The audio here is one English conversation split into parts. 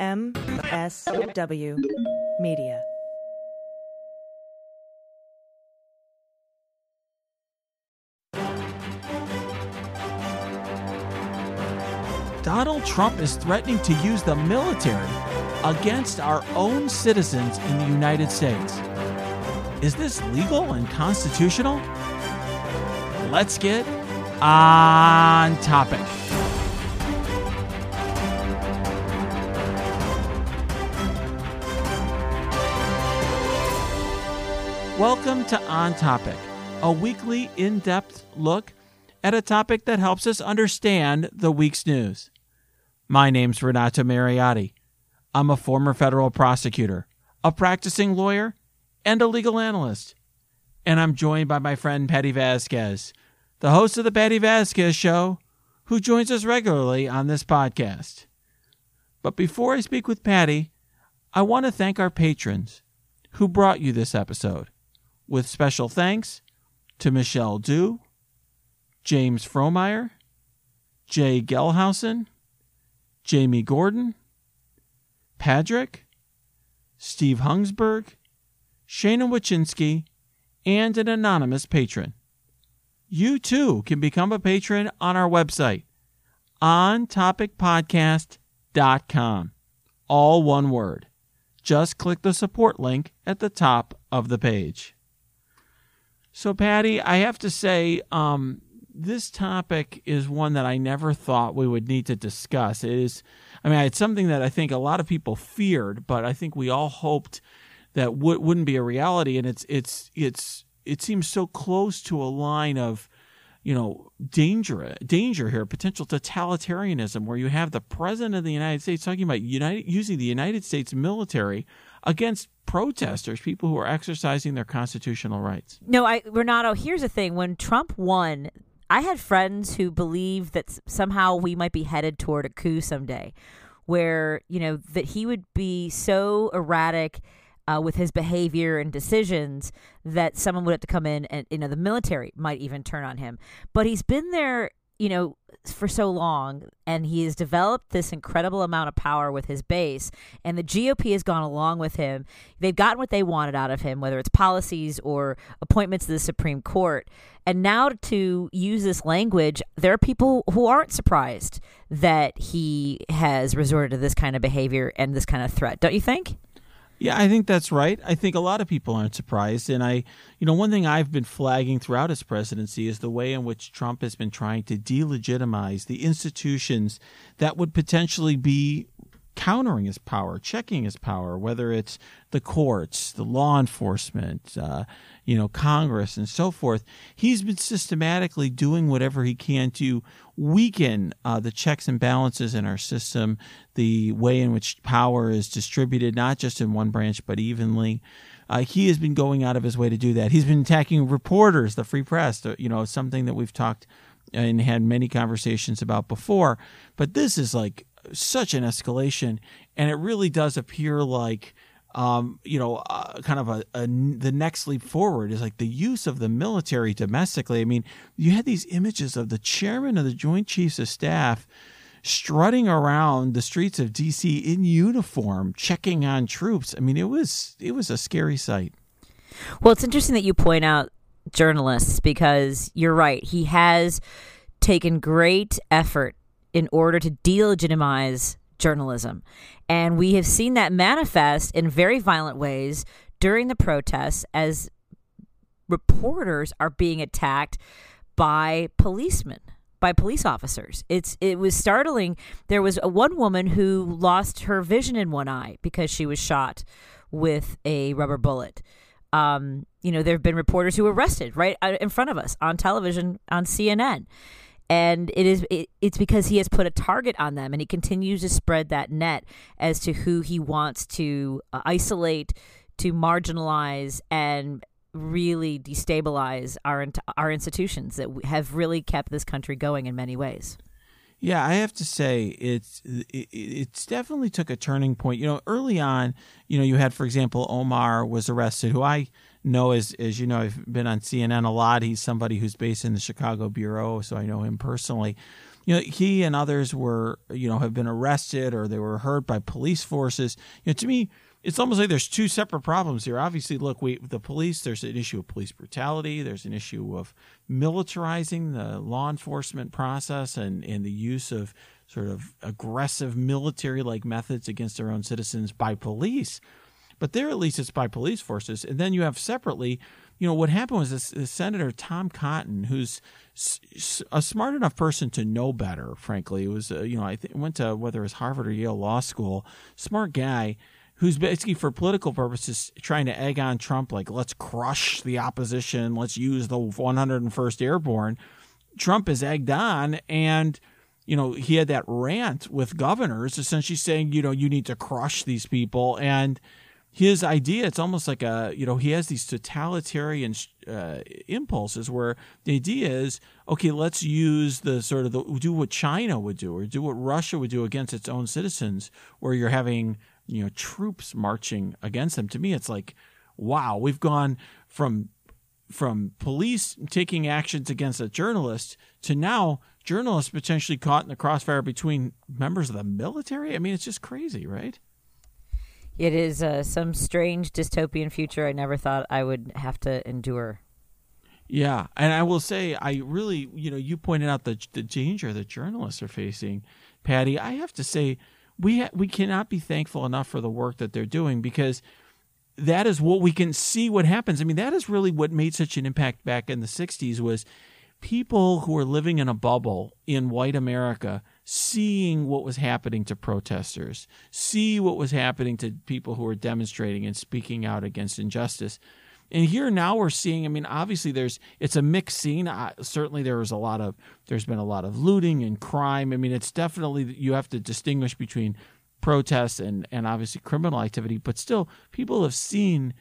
MSW Media. Donald Trump is threatening to use the military against our own citizens in the United States. Is this legal and constitutional? Let's get on topic. Welcome to On Topic, a weekly in depth look at a topic that helps us understand the week's news. My name's Renato Mariotti. I'm a former federal prosecutor, a practicing lawyer, and a legal analyst. And I'm joined by my friend Patti Vasquez, the host of the Patti Vasquez Show, who joins us regularly on this podcast. But before I speak with Patti, I want to thank our patrons who brought you this episode with special thanks to Michelle Dew, James Fromeyer, Jay Gelhausen, Jamie Gordon, Patrick, Steve Hungsberg, Shana Wachinski, and an anonymous patron. You too can become a patron on our website, ontopicpodcast.com. All one word. Just click the support link at the top of the page. So, Patti, I have to say, um, this topic is one that I never thought we would need to discuss. It is, I mean, it's something that I think a lot of people feared, but I think we all hoped that w- wouldn't be a reality. And it's, it's, it's, it seems so close to a line of, you know, danger, danger here, potential totalitarianism, where you have the president of the United States talking about United, using the United States military against protesters, people who are exercising their constitutional rights. No, I Renato, here's the thing. When Trump won, I had friends who believed that somehow we might be headed toward a coup someday, where, you know, that he would be so erratic uh, with his behavior and decisions that someone would have to come in and, you know, the military might even turn on him. But he's been there you know, for so long, and he has developed this incredible amount of power with his base, and the GOP has gone along with him. They've gotten what they wanted out of him, whether it's policies or appointments to the Supreme Court. And now to use this language, there are people who aren't surprised that he has resorted to this kind of behavior and this kind of threat. Don't you think? Yeah, I think that's right. I think a lot of people aren't surprised. And I, you know, one thing I've been flagging throughout his presidency is the way in which Trump has been trying to delegitimize the institutions that would potentially be countering his power, checking his power, whether it's the courts, the law enforcement, uh, you know, Congress, and so forth. He's been systematically doing whatever he can to weaken uh, the checks and balances in our system, the way in which power is distributed, not just in one branch, but evenly. Uh, he has been going out of his way to do that. He's been attacking reporters, the free press, you know, something that we've talked and had many conversations about before. But this is like such an escalation, and it really does appear like. Um, you know, uh, kind of a, a, the next leap forward is like the use of the military domestically. I mean, you had these images of the chairman of the Joint Chiefs of Staff strutting around the streets of DC in uniform, checking on troops. I mean, it was it was a scary sight. Well, it's interesting that you point out journalists because you're right. He has taken great effort in order to delegitimize journalism. And we have seen that manifest in very violent ways during the protests as reporters are being attacked by policemen by police officers. It's it was startling. There was a, one woman who lost her vision in one eye because she was shot with a rubber bullet. Um, you know, there have been reporters who were arrested right in front of us on television on CNN and it is it, it's because he has put a target on them and he continues to spread that net as to who he wants to uh, isolate to marginalize and really destabilize our our institutions that have really kept this country going in many ways yeah, I have to say it's it, it's definitely took a turning point. You know, early on, you know, you had, for example, Omar was arrested, who I know as as you know I've been on CNN a lot. He's somebody who's based in the Chicago bureau, so I know him personally. you know, he and others were, you know, have been arrested or they were hurt by police forces. You know, to me, it's almost like there's two separate problems here. Obviously, look, we the police. There's an issue of police brutality. There's an issue of militarizing the law enforcement process and and the use of sort of aggressive military-like methods against their own citizens by police. But there, at least, it's by police forces. And then you have separately, you know, what happened was this, this Senator Tom Cotton, who's a smart enough person to know better. Frankly, it was, uh, you know, I th- went to whether it was Harvard or Yale Law School. Smart guy who's basically for political purposes trying to egg on Trump, like let's crush the opposition, let's use the 101st Airborne. Trump is egged on, and you know he had that rant with governors, essentially saying, you know, you need to crush these people, and his idea it's almost like a you know he has these totalitarian uh, impulses where the idea is okay let's use the sort of the do what china would do or do what russia would do against its own citizens where you're having you know troops marching against them. To me it's like wow we've gone from from police taking actions against a journalist to now journalists potentially caught in the crossfire between members of the military? I mean it's just crazy right it is uh, some strange dystopian future i never thought i would have to endure yeah, and I will say, I really, you know, you pointed out the the danger that journalists are facing, Patti. I have to say, we ha- we cannot be thankful enough for the work that they're doing because that is what we can see what happens. I mean, that is really what made such an impact back in the 60s was people who were living in a bubble in white America seeing what was happening to protesters, see what was happening to people who were demonstrating and speaking out against injustice. And here now we're seeing. I mean, obviously there's it's a mixed scene. Uh, certainly there was a lot of there's been a lot of looting and crime. I mean, it's definitely you have to distinguish between protests and and obviously criminal activity. But still, people have seen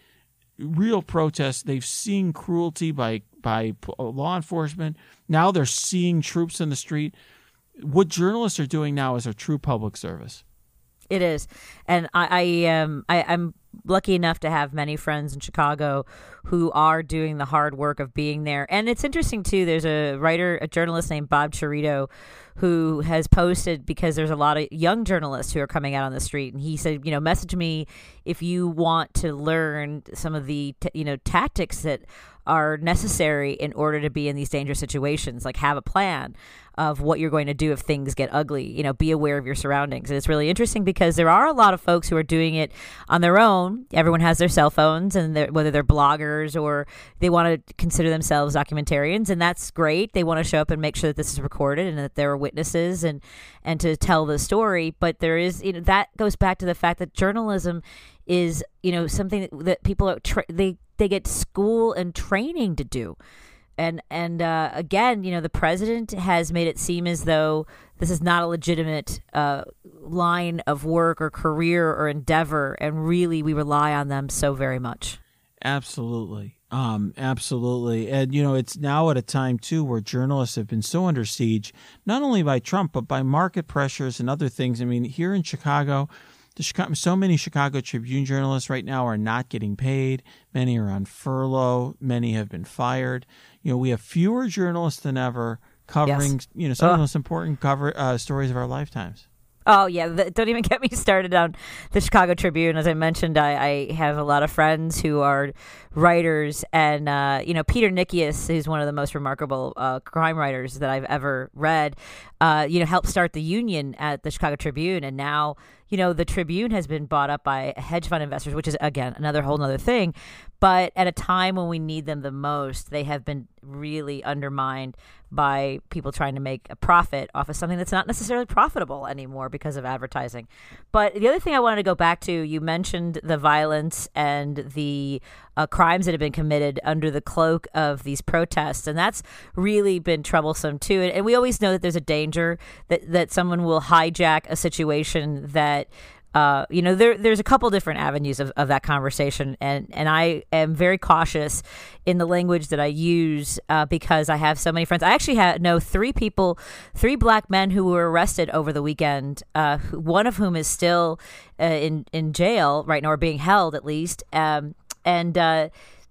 real protests. They've seen cruelty by by law enforcement. Now they're seeing troops in the street. What journalists are doing now is a true public service. It is, and I, I um I, I'm lucky enough to have many friends in Chicago who are doing the hard work of being there. And it's interesting too. There's a writer, a journalist named Bob Chiarito, who has posted because there's a lot of young journalists who are coming out on the street, and he said, you know, message me if you want to learn some of the t- you know tactics that are necessary in order to be in these dangerous situations. Like have a plan of what you're going to do if things get ugly. You know, be aware of your surroundings. And it's really interesting because there are a lot of folks who are doing it on their own. Everyone has their cell phones, and they're, whether they're bloggers or they want to consider themselves documentarians, and that's great. They want to show up and make sure that this is recorded and that there are witnesses and and to tell the story. But there is, you know, that goes back to the fact that journalism is, you know, something that, people are tra- they they get school and training to do and and uh, again, you know, the president has made it seem as though this is not a legitimate uh, line of work or career or endeavor, and really, we rely on them so very much. Absolutely, um, absolutely, and you know, it's now at a time too where journalists have been so under siege, not only by Trump but by market pressures and other things. I mean, here in Chicago. Chicago, so many Chicago Tribune journalists right now are not getting paid. Many are on furlough. Many have been fired you know, we have fewer journalists than ever covering, yes. you know, some of the most important cover uh, stories of our lifetimes. Oh yeah, the, don't even get me started on the Chicago Tribune. As I mentioned, I, I have a lot of friends who are writers, and uh, you know Peter Nickeas, who's one of the most remarkable uh, crime writers that I've ever read. Uh, you know, helped start the union at the Chicago Tribune, and now you know the Tribune has been bought up by hedge fund investors, which is again another whole other thing. But at a time when we need them the most, they have been really undermined by people trying to make a profit off of something that's not necessarily profitable anymore because of advertising. But the other thing I wanted to go back to, you mentioned the violence and the uh, crimes that have been committed under the cloak of these protests, and that's really been troublesome too. And, and we always know that there's a danger that that someone will hijack a situation that uh, you know, there there's a couple different avenues of, of that conversation, and and I am very cautious in the language that I use uh, because I have so many friends. I actually have, know three people, three black men who were arrested over the weekend. Uh, one of whom is still uh, in in jail right now, or being held at least, um, and uh,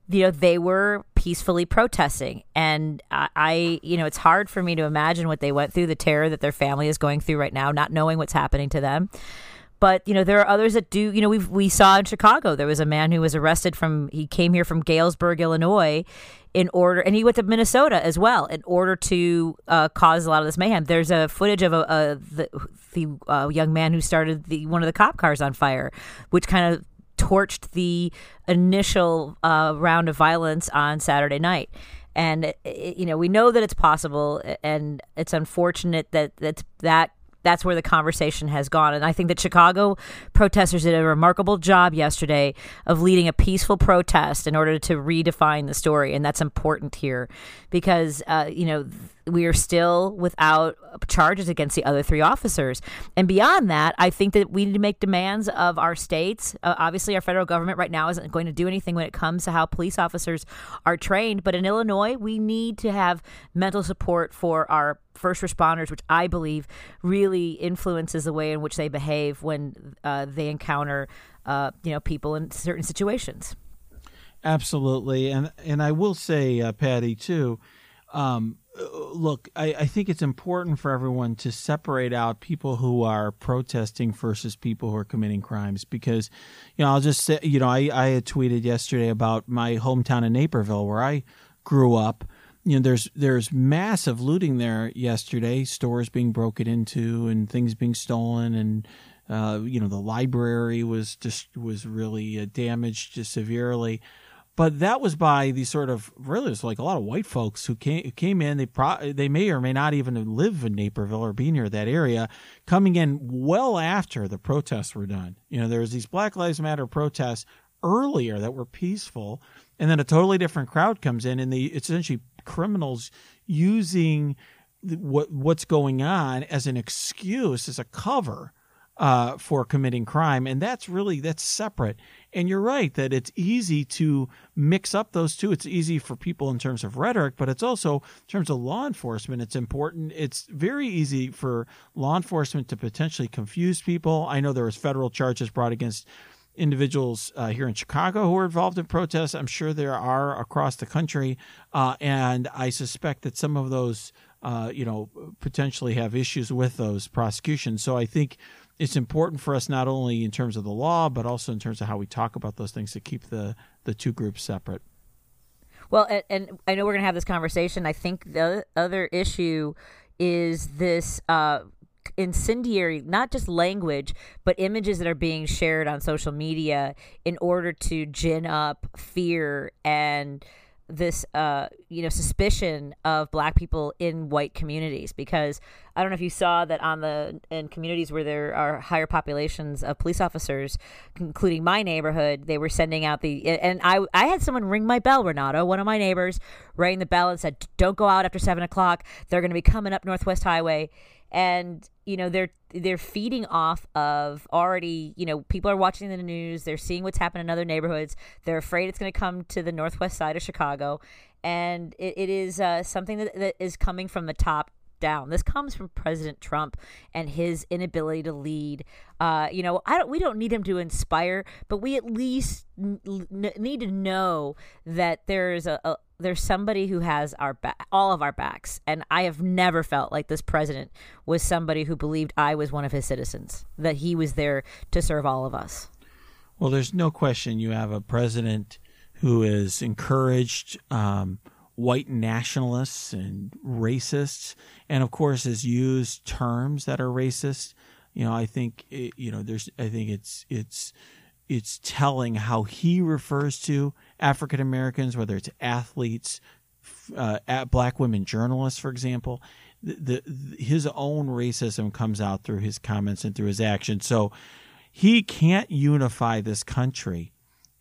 you know they were peacefully protesting. And I, I, you know, it's hard for me to imagine what they went through, the terror that their family is going through right now, not knowing what's happening to them. But you know, there are others that do. You know, we we saw in Chicago there was a man who was arrested from. He came here from Galesburg, Illinois, in order, and he went to Minnesota as well in order to uh, cause a lot of this mayhem. There's a footage of a, a the, the uh, young man who started the one of the cop cars on fire, which kind of torched the initial uh, round of violence on Saturday night. And it, you know, we know that it's possible, and it's unfortunate that that's that that's where the conversation has gone. And I think that Chicago protesters did a remarkable job yesterday of leading a peaceful protest in order to redefine the story. And that's important here because, uh, you know, we are still without charges against the other three officers. And beyond that, I think that we need to make demands of our states. Uh, obviously, our federal government right now isn't going to do anything when it comes to how police officers are trained. But in Illinois, we need to have mental support for our first responders, which I believe really influences the way in which they behave when uh, they encounter, uh, you know, people in certain situations. Absolutely, and and I will say, uh, Patti, too. Um, look, I, I, think it's important for everyone to separate out people who are protesting versus people who are committing crimes because, you know, I'll just say, you know, I, I had tweeted yesterday about my hometown in Naperville where I grew up. You know, there's there's massive looting there yesterday, stores being broken into and things being stolen, and uh, you know the library was just was really uh, damaged severely but that was by these sort of really it's like a lot of white folks who came came in. They pro, they may or may not even live in Naperville or be near that area, coming in well after the protests were done. You know, there was these Black Lives Matter protests earlier that were peaceful, and then a totally different crowd comes in, and the it's essentially criminals using what what's going on as an excuse as a cover uh, for committing crime, and that's really that's separate. And you're right that it's easy to mix up those two. It's easy for people in terms of rhetoric, but it's also in terms of law enforcement. It's important. It's very easy for law enforcement to potentially confuse people. I know there was federal charges brought against individuals uh, here in Chicago who were involved in protests. I'm sure there are across the country, uh, and I suspect that some of those, uh, you know, potentially have issues with those prosecutions. So I think it's important for us not only in terms of the law, but also in terms of how we talk about those things to keep the, the two groups separate. Well, and, and I know we're going to have this conversation. I think the other issue is this uh, incendiary, not just language, but images that are being shared on social media in order to gin up fear and this uh you know suspicion of black people in white communities because I don't know if you saw that on the in communities where there are higher populations of police officers including my neighborhood they were sending out the and I I had someone ring my bell Renato one of my neighbors rang the bell and said don't go out after seven o'clock. They're going to be coming up Northwest Highway and you know they're they're feeding off of already you know people are watching the news they're seeing what's happening in other neighborhoods they're afraid it's going to come to the northwest side of chicago and it, it is uh, something that, that is coming from the top down. This comes from President Trump and his inability to lead. Uh, you know, I don't. We don't need him to inspire, but we at least n- n- need to know that there's a, a there's somebody who has our back, all of our backs. And I have never felt like this president was somebody who believed I was one of his citizens, that he was there to serve all of us. Well, there's no question you have a president who is encouraged. Um, white nationalists and racists, and of course has used terms that are racist. You know, I think it, you know there's. I think it's it's it's telling how he refers to African Americans, whether it's athletes, uh, black women journalists, for example. The, the, his own racism comes out through his comments and through his actions. So he can't unify this country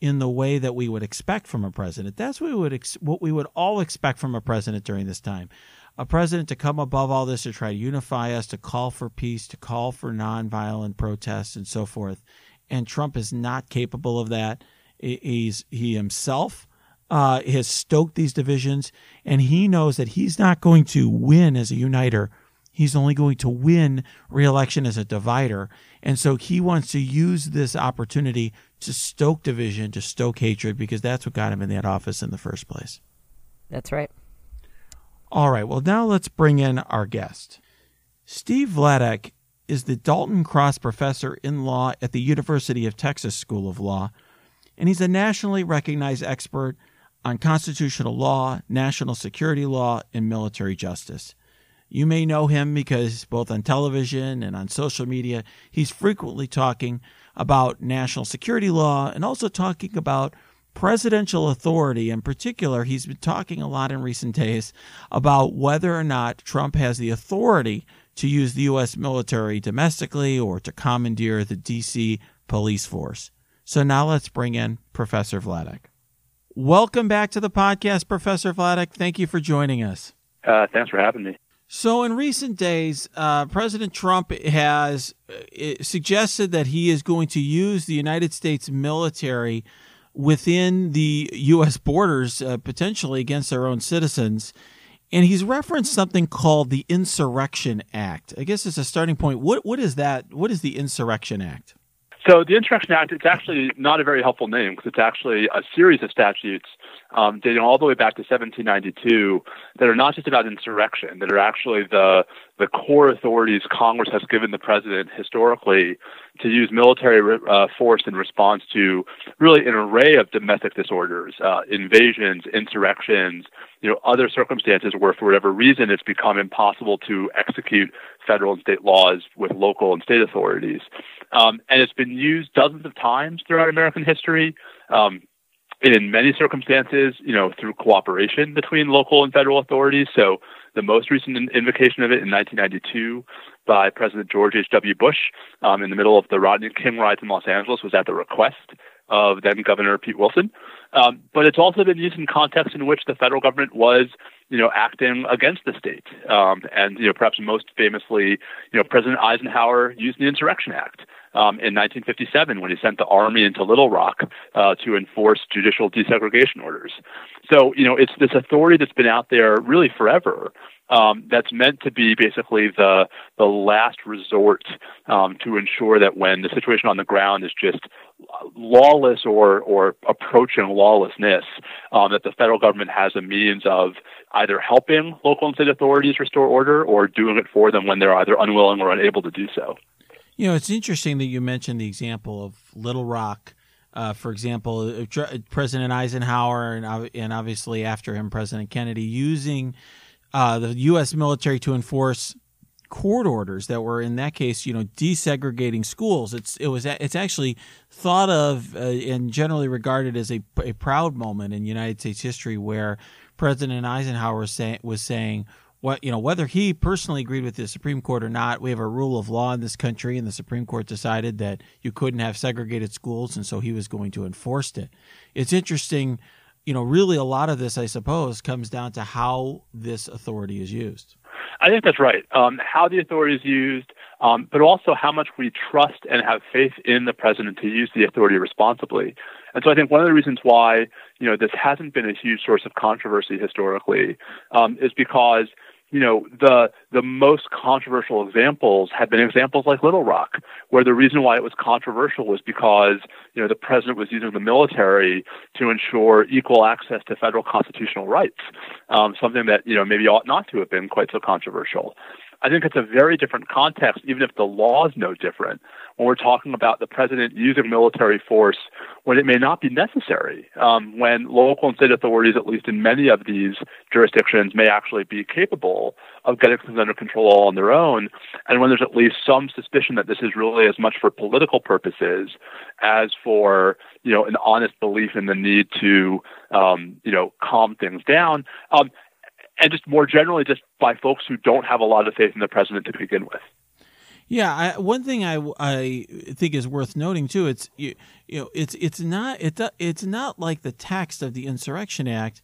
in the way that we would expect from a president. That's what we would ex- what we would all expect from a president during this time. A president to come above all this to try to unify us, to call for peace, to call for nonviolent protests and so forth. And Trump is not capable of that. He's he himself uh, has stoked these divisions, and he knows that he's not going to win as a uniter. He's only going to win reelection as a divider. And so he wants to use this opportunity to stoke division, to stoke hatred, because that's what got him in that office in the first place. That's right. All right. Well, now let's bring in our guest. Steve Vladeck is the Dalton Cross Professor in Law at the University of Texas School of Law, and he's a nationally recognized expert on constitutional law, national security law, and military justice. You may know him because both on television and on social media, he's frequently talking about national security law and also talking about presidential authority. In particular, he's been talking a lot in recent days about whether or not Trump has the authority to use the U.S. military domestically or to commandeer the D.C. police force. So now let's bring in Professor Vladeck. Welcome back to the podcast, Professor Vladeck. Thank you for joining us. Uh, thanks for having me. So, in recent days, uh, President Trump has uh, suggested that he is going to use the United States military within the U.S. borders, uh, potentially against their own citizens. And he's referenced something called the Insurrection Act. I guess as a starting point, what what is that? What is the Insurrection Act? So the Insurrection Act, it's actually not a very helpful name because it's actually a series of statutes um, dating all the way back to 1792 that are not just about insurrection, that are actually the the core authorities Congress has given the president historically to use military uh, force in response to really an array of domestic disorders, uh, invasions, insurrections, you know, other circumstances where, for whatever reason, it's become impossible to execute federal and state laws with local and state authorities. Um, and it's been used dozens of times throughout American history. Um, in many circumstances, you know, through cooperation between local and federal authorities. So the most recent invocation of it in 1992 by President George H.W. Bush um, in the middle of the Rodney King riots in Los Angeles was at the request of then Governor Pete Wilson. Um, but it's also been used in contexts in which the federal government was, you know, acting against the state. Um, and, you know, perhaps most famously, you know, President Eisenhower used the Insurrection Act um, in 1957 when he sent the army into Little Rock uh, to enforce judicial desegregation orders. So, you know, it's this authority that's been out there really forever. Um, that's meant to be basically the the last resort um, to ensure that when the situation on the ground is just lawless or or approaching lawlessness, um, that the federal government has a means of either helping local and state authorities restore order or doing it for them when they're either unwilling or unable to do so. You know, it's interesting that you mentioned the example of Little Rock. Uh, for example, uh, President Eisenhower and, uh, and obviously after him, President Kennedy, using uh, the U.S. military to enforce court orders that were in that case, you know, desegregating schools. It's it was it's actually thought of uh, and generally regarded as a, a proud moment in United States history where President Eisenhower was, say, was saying what you know whether he personally agreed with the Supreme Court or not, we have a rule of law in this country, and the Supreme Court decided that you couldn't have segregated schools, and so he was going to enforce it. It's interesting, you know. Really, a lot of this, I suppose, comes down to how this authority is used. I think that's right. Um, how the authority is used, um, but also how much we trust and have faith in the president to use the authority responsibly. And so I think one of the reasons why you know this hasn't been a huge source of controversy historically um, is because you know, the the most controversial examples have been examples like Little Rock, where the reason why it was controversial was because you know the president was using the military to ensure equal access to federal constitutional rights, um, something that you know maybe ought not to have been quite so controversial. I think it's a very different context, even if the law is no different, when we're talking about the president using military force when it may not be necessary, um, when local and state authorities, at least in many of these jurisdictions, may actually be capable of getting things under control all on their own, and when there's at least some suspicion that this is really as much for political purposes as for you know an honest belief in the need to um, you know calm things down. Um, and just more generally, just by folks who don't have a lot of faith in the president to begin with. Yeah, I, one thing I, I think is worth noting too. It's you, you know it's it's not it it's not like the text of the Insurrection Act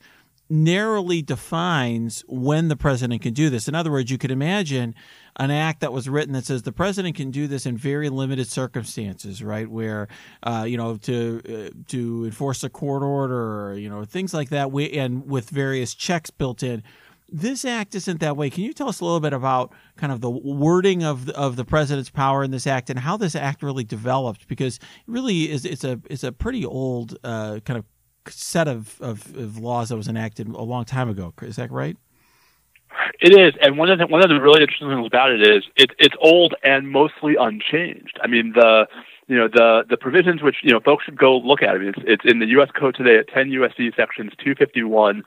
narrowly defines when the president can do this. In other words, you could imagine an act that was written that says the president can do this in very limited circumstances, right? Where, uh, you know, to uh, to enforce a court order, or, you know, things like that, and with various checks built in this act isn't that way. Can you tell us a little bit about kind of the wording of the, of the president's power in this act and how this act really developed? Because it really is it's a it's a pretty old uh, kind of set of, of, of laws that was enacted a long time ago. Is that right? It is, and one of the one of the really interesting things about it is it, it's old and mostly unchanged. I mean the you know the the provisions which you know folks should go look at. I mean it's, it's in the U.S. Code today at 10 U.S.C. sections 251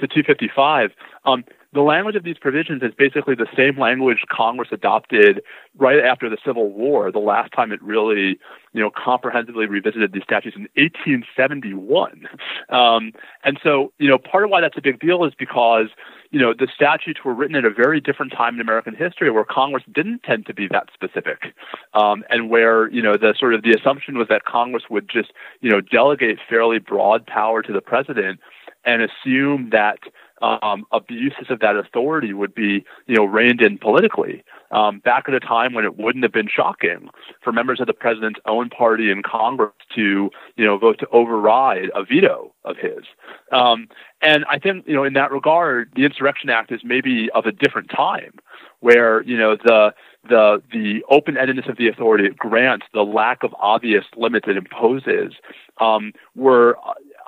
to 255. Um, the language of these provisions is basically the same language Congress adopted right after the Civil War, the last time it really, you know, comprehensively revisited these statutes in 1871. Um, and so, you know, part of why that's a big deal is because, you know, the statutes were written at a very different time in American history where Congress didn't tend to be that specific, um, and where, you know, the sort of the assumption was that Congress would just, you know, delegate fairly broad power to the president and assume that um, abuses of that authority would be, you know, reined in politically. Um, back at a time when it wouldn't have been shocking for members of the president's own party in Congress to, you know, vote to override a veto of his. Um, and I think, you know, in that regard, the Insurrection Act is maybe of a different time, where you know the the the open-endedness of the authority it grants, the lack of obvious limits it imposes, um, were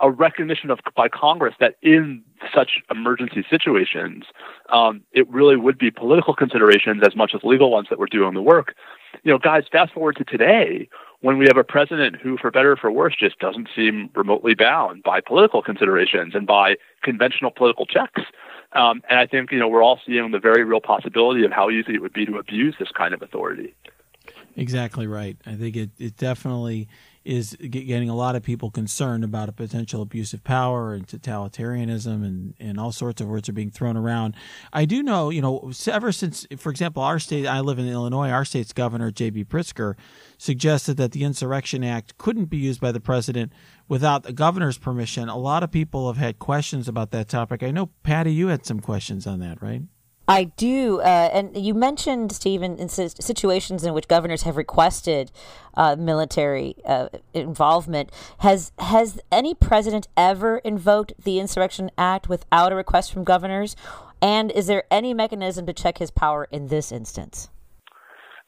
a recognition of by Congress that in such emergency situations, um, it really would be political considerations as much as legal ones that were doing the work. You know, guys, fast forward to today when we have a president who, for better or for worse, just doesn't seem remotely bound by political considerations and by conventional political checks. Um, and I think you know we're all seeing the very real possibility of how easy it would be to abuse this kind of authority. Exactly right. I think it, it definitely is getting a lot of people concerned about a potential abuse of power and totalitarianism and, and all sorts of words are being thrown around. I do know, you know, ever since, for example, our state, I live in Illinois, our state's governor, J.B. Pritzker, suggested that the Insurrection Act couldn't be used by the president without the governor's permission. A lot of people have had questions about that topic. I know, Patti, you had some questions on that, right? I do, uh, and you mentioned Stephen in situations in which governors have requested uh, military uh, involvement. Has has any president ever invoked the Insurrection Act without a request from governors? And is there any mechanism to check his power in this instance?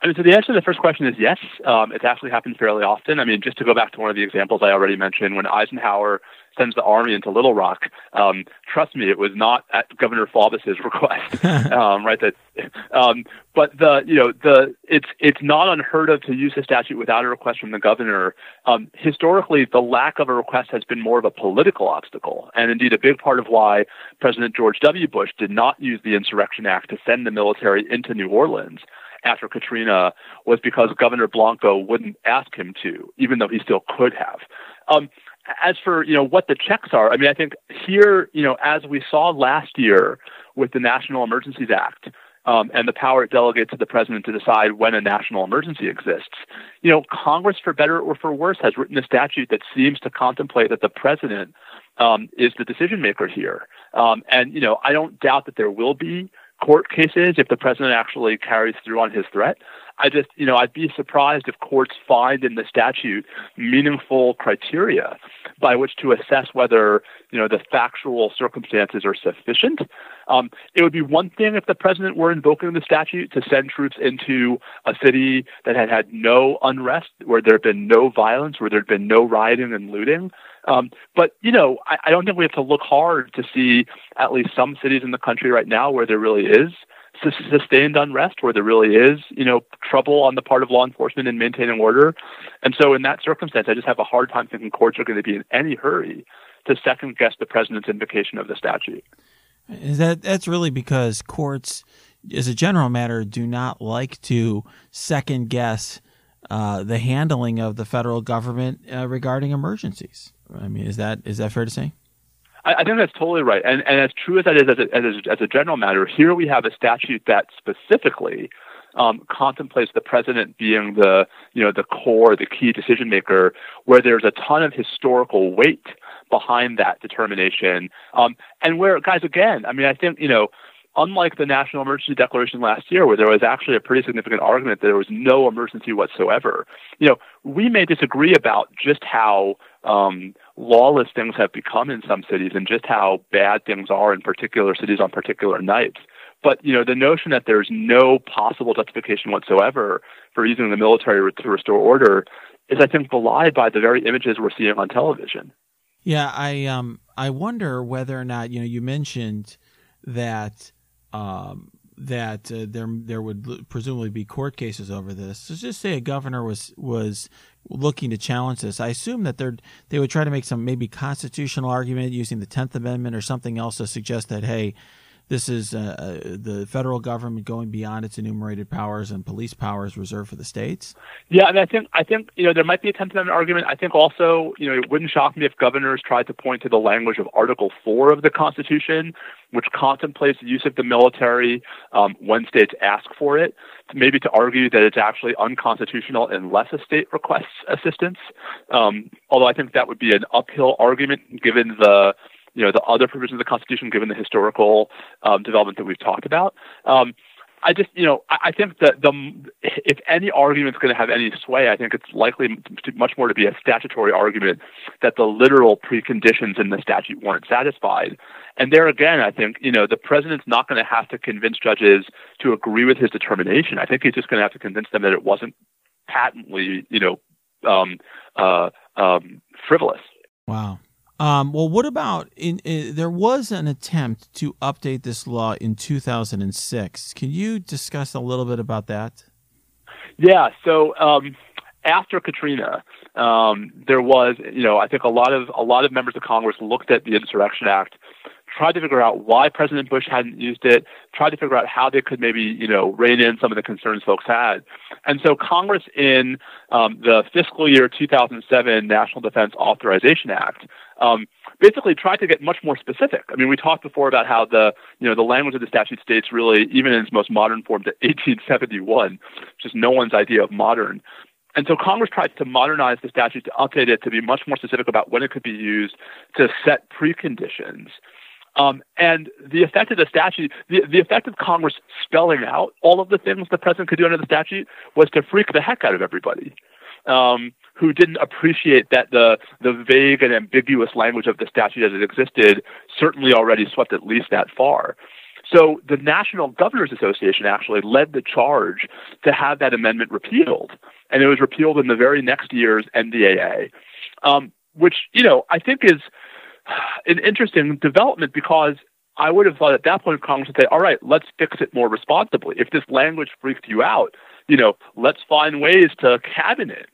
I mean, so the answer to the first question is yes. Um, it's actually happened fairly often. I mean, just to go back to one of the examples I already mentioned, when Eisenhower sends the army into Little Rock. Um, trust me, it was not at Governor Faubus's request, um, right? That, um, but the you know the it's it's not unheard of to use a statute without a request from the governor. Um, historically, the lack of a request has been more of a political obstacle, and indeed a big part of why President George W. Bush did not use the Insurrection Act to send the military into New Orleans after Katrina was because Governor Blanco wouldn't ask him to, even though he still could have. Um, as for you know what the checks are, I mean, I think here, you know, as we saw last year with the National Emergencies Act um, and the power it delegates to the president to decide when a national emergency exists, you know, Congress, for better or for worse, has written a statute that seems to contemplate that the president um, is the decision maker here. Um, and you know, I don't doubt that there will be court cases if the president actually carries through on his threat. I just, you know, I'd be surprised if courts find in the statute meaningful criteria by which to assess whether, you know, the factual circumstances are sufficient. Um, it would be one thing if the president were invoking the statute to send troops into a city that had had no unrest, where there had been no violence, where there had been no rioting and looting. Um, but you know, I, I don't think we have to look hard to see at least some cities in the country right now where there really is sustained unrest, where there really is, you know, trouble on the part of law enforcement in maintaining order. And so, in that circumstance, I just have a hard time thinking courts are going to be in any hurry to second guess the president's invocation of the statute. Is that that's really because courts, as a general matter, do not like to second guess uh, the handling of the federal government uh, regarding emergencies. I mean, is that is that fair to say? I, I think that's totally right. And, and as true as that is as a, as, a, as a general matter, here we have a statute that specifically um, contemplates the president being the you know the core, the key decision maker, where there's a ton of historical weight behind that determination, um, and where guys again, I mean, I think you know unlike the national emergency declaration last year, where there was actually a pretty significant argument that there was no emergency whatsoever, you know, we may disagree about just how um, lawless things have become in some cities and just how bad things are in particular cities on particular nights. But you know, the notion that there's no possible justification whatsoever for using the military to restore order is, I think, belied by the very images we're seeing on television. Yeah, I um I wonder whether or not you know you mentioned that um that uh, there there would presumably be court cases over this. So just say a governor was was looking to challenge this. I assume that they're they would try to make some maybe constitutional argument using the Tenth Amendment or something else to suggest that hey, this is uh, uh, the federal government going beyond its enumerated powers and police powers reserved for the states. Yeah, and I think I think you know there might be a Tenth Amendment argument. I think also you know it wouldn't shock me if governors tried to point to the language of Article Four of the Constitution, which contemplates the use of the military um, when states ask for it, maybe to argue that it's actually unconstitutional unless a state requests assistance. Um, although I think that would be an uphill argument given the you know the other provisions of the Constitution, given the historical um, development that we've talked about. Um, I just, you know, I, think that the if any argument is going to have any sway, I think it's likely much more to be a statutory argument that the literal preconditions in the statute weren't satisfied. And there again, I think, you know, the president's not going to have to convince judges to agree with his determination. I think he's just going to have to convince them that it wasn't patently, you know, um, uh, um, frivolous. Wow. Um, well, what about in, in, there was an attempt to update this law in 2006. Can you discuss a little bit about that? Yeah. So um, after Katrina, um, there was, you know, I think a lot of a lot of members of Congress looked at the Insurrection Act tried to figure out why President Bush hadn't used it, tried to figure out how they could maybe, you know, rein in some of the concerns folks had. And so Congress in um, the fiscal year 2007 National Defense Authorization Act um, basically tried to get much more specific. I mean, we talked before about how the, you know, the language of the statute states really, even in its most modern form, to 1871, which is no one's idea of modern. And so Congress tried to modernize the statute to update it to be much more specific about when it could be used to set preconditions um, and the effect of the statute, the, the effect of Congress spelling out all of the things the president could do under the statute was to freak the heck out of everybody um, who didn't appreciate that the, the vague and ambiguous language of the statute as it existed certainly already swept at least that far. So the National Governors Association actually led the charge to have that amendment repealed, and it was repealed in the very next year's NDAA, um, which you know I think is an interesting development because I would have thought at that point Congress would say, all right, let's fix it more responsibly. If this language freaked you out, you know, let's find ways to cabin it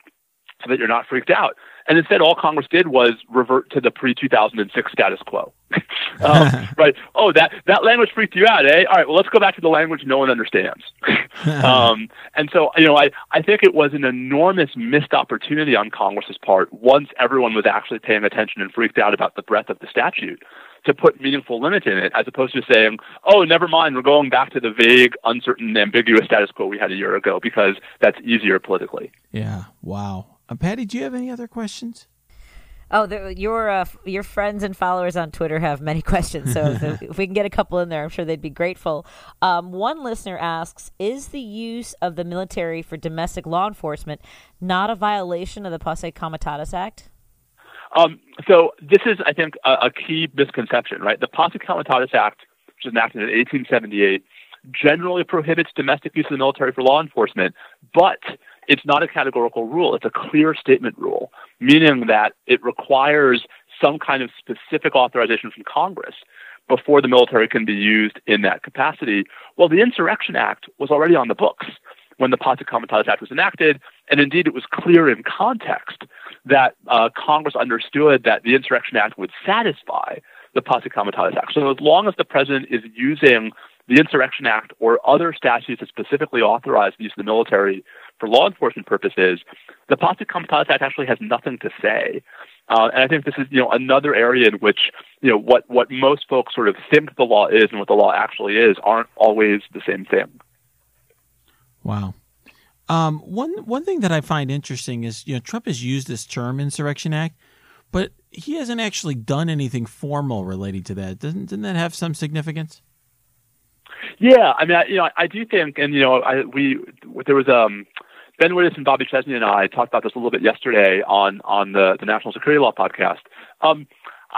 so that you're not freaked out. And instead, all Congress did was revert to the pre 2006 status quo. um, right? Oh, that that language freaked you out, eh? All right, well, let's go back to the language no one understands. um, and so, you know, I I think it was an enormous missed opportunity on Congress's part once everyone was actually paying attention and freaked out about the breadth of the statute to put meaningful limit in it, as opposed to saying, "Oh, never mind, we're going back to the vague, uncertain, ambiguous status quo we had a year ago because that's easier politically." Yeah. Wow. Uh, Patti, do you have any other questions? Oh, the, your uh, your friends and followers on Twitter have many questions. So if, if, we can get a couple in there, I'm sure they'd be grateful. Um, one listener asks: Is the use of the military for domestic law enforcement not a violation of the Posse Comitatus Act? Um, so this is, I think, a, a, key misconception, right? The Posse Comitatus Act, which was enacted in 1878, generally prohibits domestic use of the military for law enforcement, but it's not a categorical rule. It's a clear statement rule, meaning that it requires some kind of specific authorization from Congress before the military can be used in that capacity. Well, the Insurrection Act was already on the books when the Posse Comitatus Act was enacted, and indeed it was clear in context that uh, Congress understood that the Insurrection Act would satisfy the Posse Comitatus Act. So as long as the president is using the Insurrection Act or other statutes that specifically authorize the use of the military for law enforcement purposes, the Posse Comitatus Act actually has nothing to say. Uh, and I think this is, you know, another area in which, you know, what, what most folks sort of think the law is and what the law actually is aren't always the same thing. Wow. Um, one one thing that I find interesting is, you know, Trump has used this term Insurrection Act, but he hasn't actually done anything formal relating to that. Doesn't didn't that have some significance? Yeah, I mean, I, you know, I do think, and you know, I we there was um Ben Wittes and Bobby Chesney and I talked about this a little bit yesterday on on the the National Security Law podcast. Um,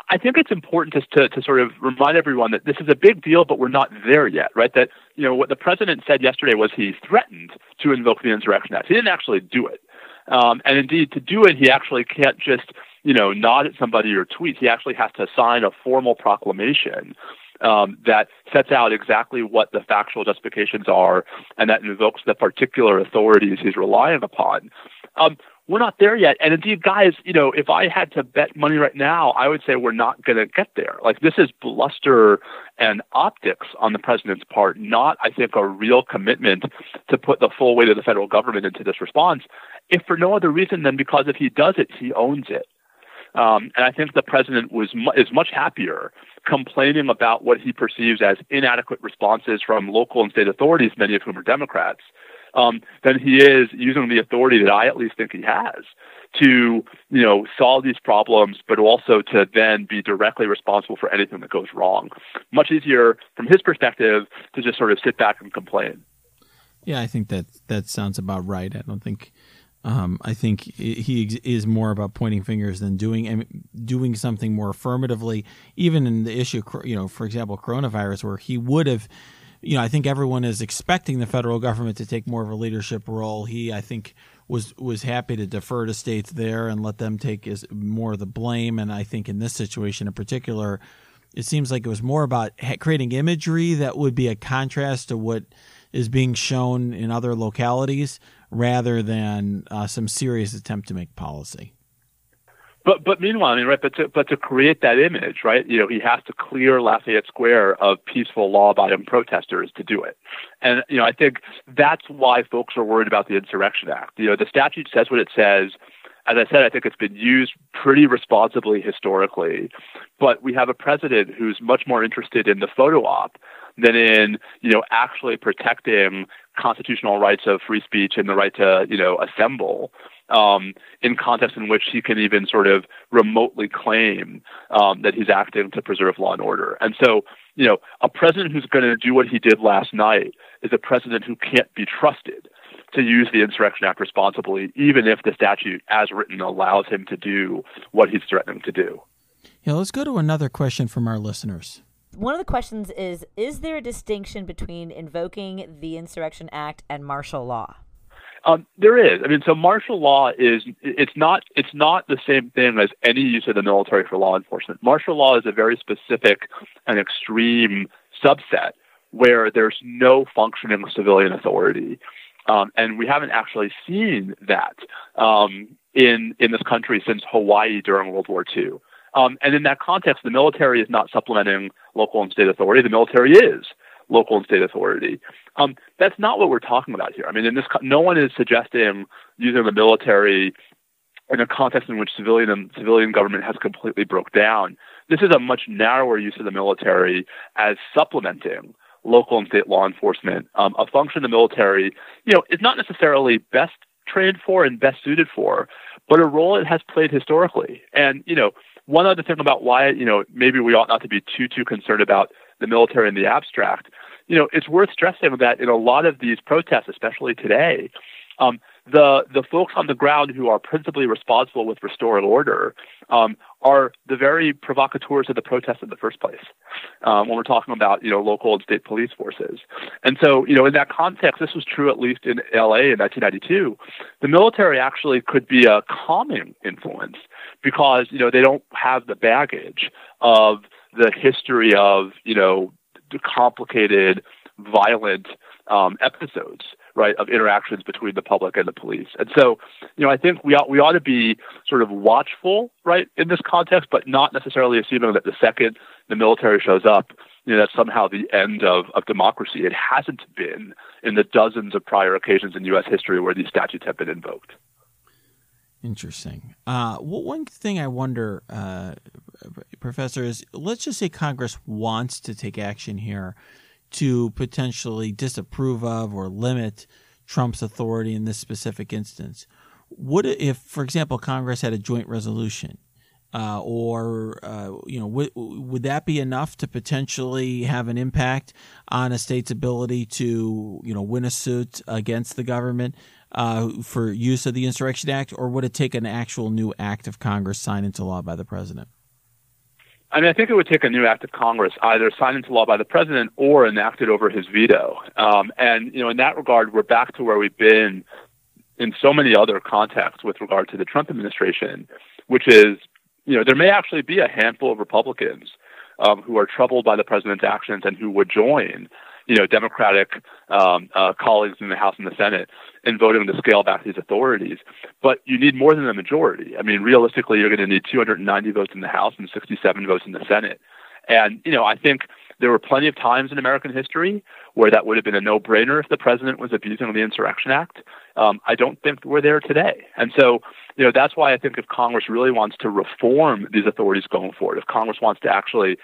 I think it's important just to, to sort of remind everyone that this is a big deal, but we're not there yet, right? That you know what the president said yesterday was he threatened to invoke the Insurrection Act. He didn't actually do it, um, and indeed to do it, he actually can't just you know, nod at somebody or tweet. He actually has to sign a formal proclamation um, that sets out exactly what the factual justifications are and that invokes the particular authorities he's relying upon. Um, we're not there yet. And indeed, guys, you know, if I had to bet money right now, I would say we're not going to get there. Like this is bluster and optics on the president's part, not, I think, a real commitment to put the full weight of the federal government into this response, if for no other reason than because if he does it, he owns it. Um, and I think the president was mu- is much happier complaining about what he perceives as inadequate responses from local and state authorities, many of whom are Democrats, um, than he is using the authority that I at least think he has to, you know, solve these problems, but also to then be directly responsible for anything that goes wrong. Much easier from his perspective to just sort of sit back and complain. Yeah, I think that that sounds about right. I don't think. Um, I think he is more about pointing fingers than doing and doing something more affirmatively. Even in the issue, you know, for example, coronavirus, where he would have you know, I think everyone is expecting the federal government to take more of a leadership role. He, I think, was was happy to defer to states there and let them take more of the blame. And I think in this situation in particular, it seems like it was more about creating imagery that would be a contrast to what is being shown in other localities, rather than uh, some serious attempt to make policy. But but meanwhile, I mean, right? But to but to create that image, right? You know, he has to clear Lafayette Square of peaceful, law-abiding protesters to do it. And you know, I think that's why folks are worried about the Insurrection Act. You know, the statute says what it says. As I said, I think it's been used pretty responsibly historically, but we have a president who's much more interested in the photo op than in you know actually protecting constitutional rights of free speech and the right to you know assemble um, in contexts in which he can even sort of remotely claim um, that he's acting to preserve law and order. And so, you know, a president who's going to do what he did last night is a president who can't be trusted to use the Insurrection Act responsibly, even if the statute, as written, allows him to do what he's threatening to do. Yeah, let's go to another question from our listeners. One of the questions is Is there a distinction between invoking the Insurrection Act and martial law? Um, there is. I mean, so martial law is it's not it's not the same thing as any use of the military for law enforcement. Martial law is a very specific and extreme subset where there's no functioning civilian authority, um, and we haven't actually seen that um, in in this country since Hawaii during World War II. Um, and in that context, the military is not supplementing local and state authority. The military is local and state authority. Um, that's not what we're talking about here. I mean, in this, no one is suggesting using the military in a context in which civilian and civilian government has completely broke down. This is a much narrower use of the military as supplementing local and state law enforcement. Um, a function the military, you know, is not necessarily best trained for and best suited for, but a role it has played historically. And you know, one other thing about why you know maybe we ought not to be too too concerned about the military in the abstract you know, it's worth stressing that in a lot of these protests, especially today, um, the the folks on the ground who are principally responsible with restoring order um, are the very provocateurs of the protests in the first place. Um, when we're talking about you know local and state police forces, and so you know in that context, this was true at least in L.A. in 1992. The military actually could be a calming influence because you know they don't have the baggage of the history of you know complicated, violent um, episodes, right, of interactions between the public and the police. And so, you know, I think we ought, we ought to be sort of watchful, right, in this context, but not necessarily assuming that the second the military shows up, you know, that's somehow the end of, of democracy. It hasn't been in the dozens of prior occasions in U.S. history where these statutes have been invoked. Interesting. Uh, well, one thing I wonder, uh, Professor, is let's just say Congress wants to take action here to potentially disapprove of or limit Trump's authority in this specific instance. Would if, for example, Congress had a joint resolution, uh, or uh, you know, w- would that be enough to potentially have an impact on a state's ability to you know win a suit against the government? Uh, for use of the Insurrection Act, or would it take an actual new act of Congress signed into law by the president? I mean, I think it would take a new act of Congress, either signed into law by the president or enacted over his veto. Um, and you know, in that regard, we're back to where we've been in so many other contexts with regard to the Trump administration, which is you know, there may actually be a handful of Republicans um, who are troubled by the president's actions and who would join, you know, Democratic um, uh, colleagues in the House and the Senate in voting to scale back these authorities. But you need more than a majority. I mean, realistically, you're going to need 290 votes in the House and 67 votes in the Senate. And you know, I think there were plenty of times in American history where that would have been a no-brainer if the president was abusing the Insurrection Act. Um, I don't think we're there today, and so you know that's why I think if Congress really wants to reform these authorities going forward, if Congress wants to actually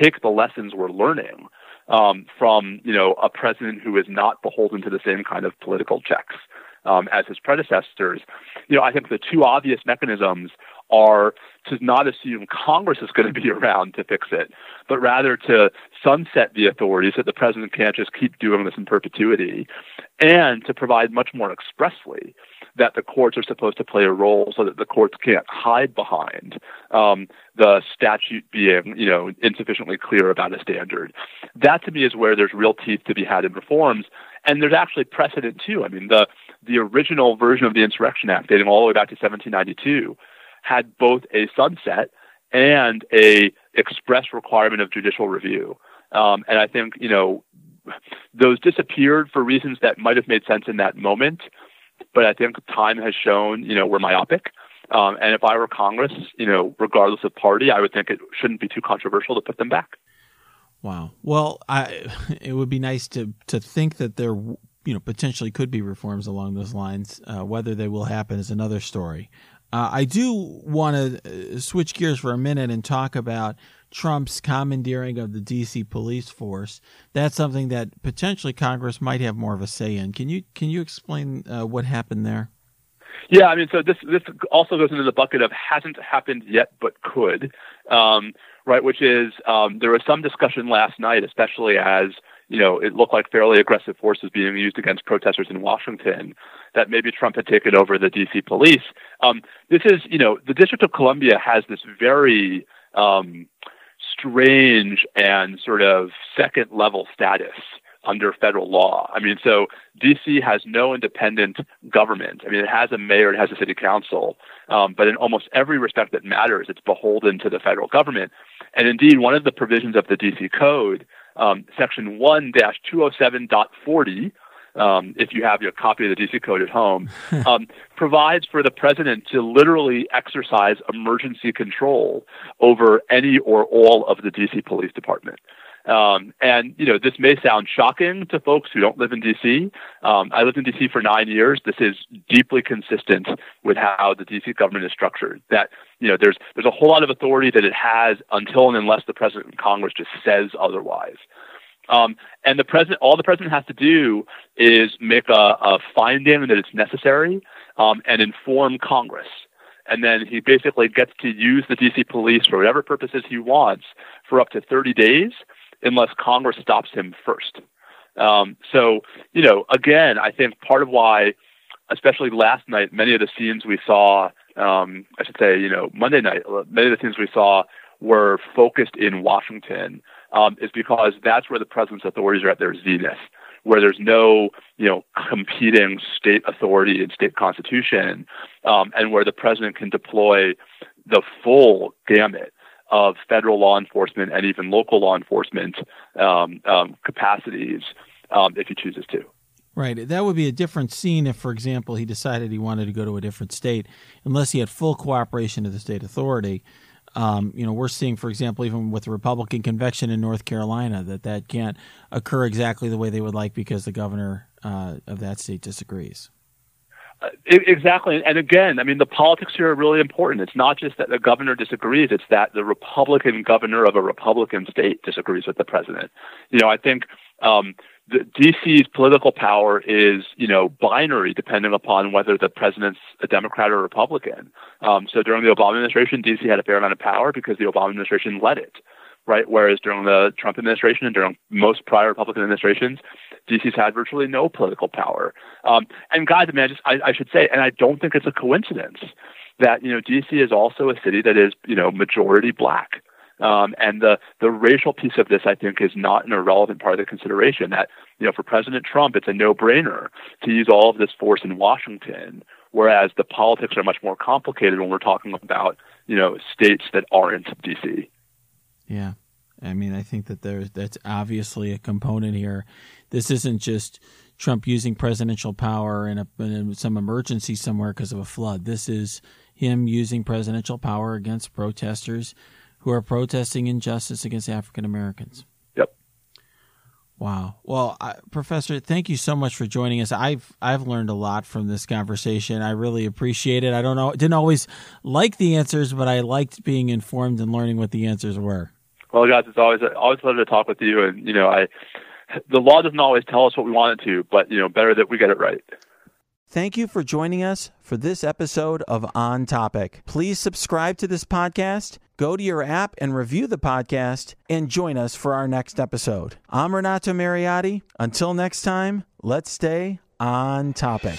take the lessons we're learning um, from you know a president who is not beholden to the same kind of political checks um, as his predecessors, you know I think the two obvious mechanisms are to not assume Congress is going to be around to fix it, but rather to sunset the authorities that the president can't just keep doing this in perpetuity, and to provide much more expressly that the courts are supposed to play a role so that the courts can't hide behind um, the statute being, you know, insufficiently clear about a standard. That to me is where there's real teeth to be had in reforms. And there's actually precedent too. I mean, the the original version of the Insurrection Act, dating all the way back to 1792, had both a sunset and a express requirement of judicial review. Um, and I think you know those disappeared for reasons that might have made sense in that moment, but I think time has shown you know we're myopic. Um, and if I were Congress, you know, regardless of party, I would think it shouldn't be too controversial to put them back. Wow. Well, I, it would be nice to to think that there, you know, potentially could be reforms along those lines. Uh, whether they will happen is another story. Uh, I do want to uh, switch gears for a minute and talk about Trump's commandeering of the D.C. police force. That's something that potentially Congress might have more of a say in. Can you can you explain uh, what happened there? Yeah, I mean, so this this also goes into the bucket of hasn't happened yet but could, um, right? Which is um, there was some discussion last night, especially as you know, it looked like fairly aggressive force was being used against protesters in Washington, that maybe Trump had taken over the DC police. Um, this is, you know, the District of Columbia has this very um, strange and sort of second level status under federal law. I mean, so DC has no independent government. I mean, it has a mayor, it has a city council, um, but in almost every respect that matters, it's beholden to the federal government. And indeed, one of the provisions of the DC Code um, section 1-207.40, um, if you have your copy of the DC Code at home, um, provides for the president to literally exercise emergency control over any or all of the DC Police Department. Um, and you know, this may sound shocking to folks who don't live in DC. Um, I lived in DC for nine years. This is deeply consistent with how the DC government is structured. That you know, there's there's a whole lot of authority that it has until and unless the president and Congress just says otherwise. Um, and the president, all the president has to do is make a, a finding that it's necessary um, and inform Congress. And then he basically gets to use the DC police for whatever purposes he wants for up to 30 days unless Congress stops him first. Um, so, you know, again, I think part of why, especially last night, many of the scenes we saw, um, I should say, you know, Monday night, many of the scenes we saw were focused in Washington, um, is because that's where the president's authorities are at their zenith, where there's no, you know, competing state authority and state constitution, um, and where the president can deploy the full gamut of federal law enforcement and even local law enforcement um, um, capacities um, if he chooses to. Right. That would be a different scene if, for example, he decided he wanted to go to a different state, unless he had full cooperation of the state authority. Um, you know, we're seeing, for example, even with the Republican convention in North Carolina, that that can't occur exactly the way they would like because the governor uh, of that state disagrees. Uh, exactly. And again, I mean, the politics here are really important. It's not just that the governor disagrees, it's that the Republican governor of a Republican state disagrees with the president. You know, I think um, the DC's political power is, you know, binary depending upon whether the president's a Democrat or Republican. Um, so during the Obama administration, DC had a fair amount of power because the Obama administration led it right? Whereas during the Trump administration and during most prior Republican administrations, DC's had virtually no political power. Um, and guys, I mean, I just I, I should say, and I don't think it's a coincidence that you know DC is also a city that is you know majority black. Um, and the the racial piece of this, I think, is not an irrelevant part of the consideration. That you know, for President Trump, it's a no-brainer to use all of this force in Washington whereas the politics are much more complicated when we're talking about you know states that aren't DC. Yeah. I mean, I think that there's that's obviously a component here. This isn't just Trump using presidential power in, a, in some emergency somewhere because of a flood. This is him using presidential power against protesters who are protesting injustice against African Americans. Yep. Wow. Well, I, Professor, thank you so much for joining us. I've I've learned a lot from this conversation. I really appreciate it. I don't know, didn't always like the answers, but I liked being informed and learning what the answers were. Well, guys, it's always always a pleasure to talk with you. And you know, I the law doesn't always tell us what we want it to, but you know, better that we get it right. Thank you for joining us for this episode of On Topic. Please subscribe to this podcast, go to your app and review the podcast, and join us for our next episode. I'm Renato Mariotti. Until next time, let's stay on topic.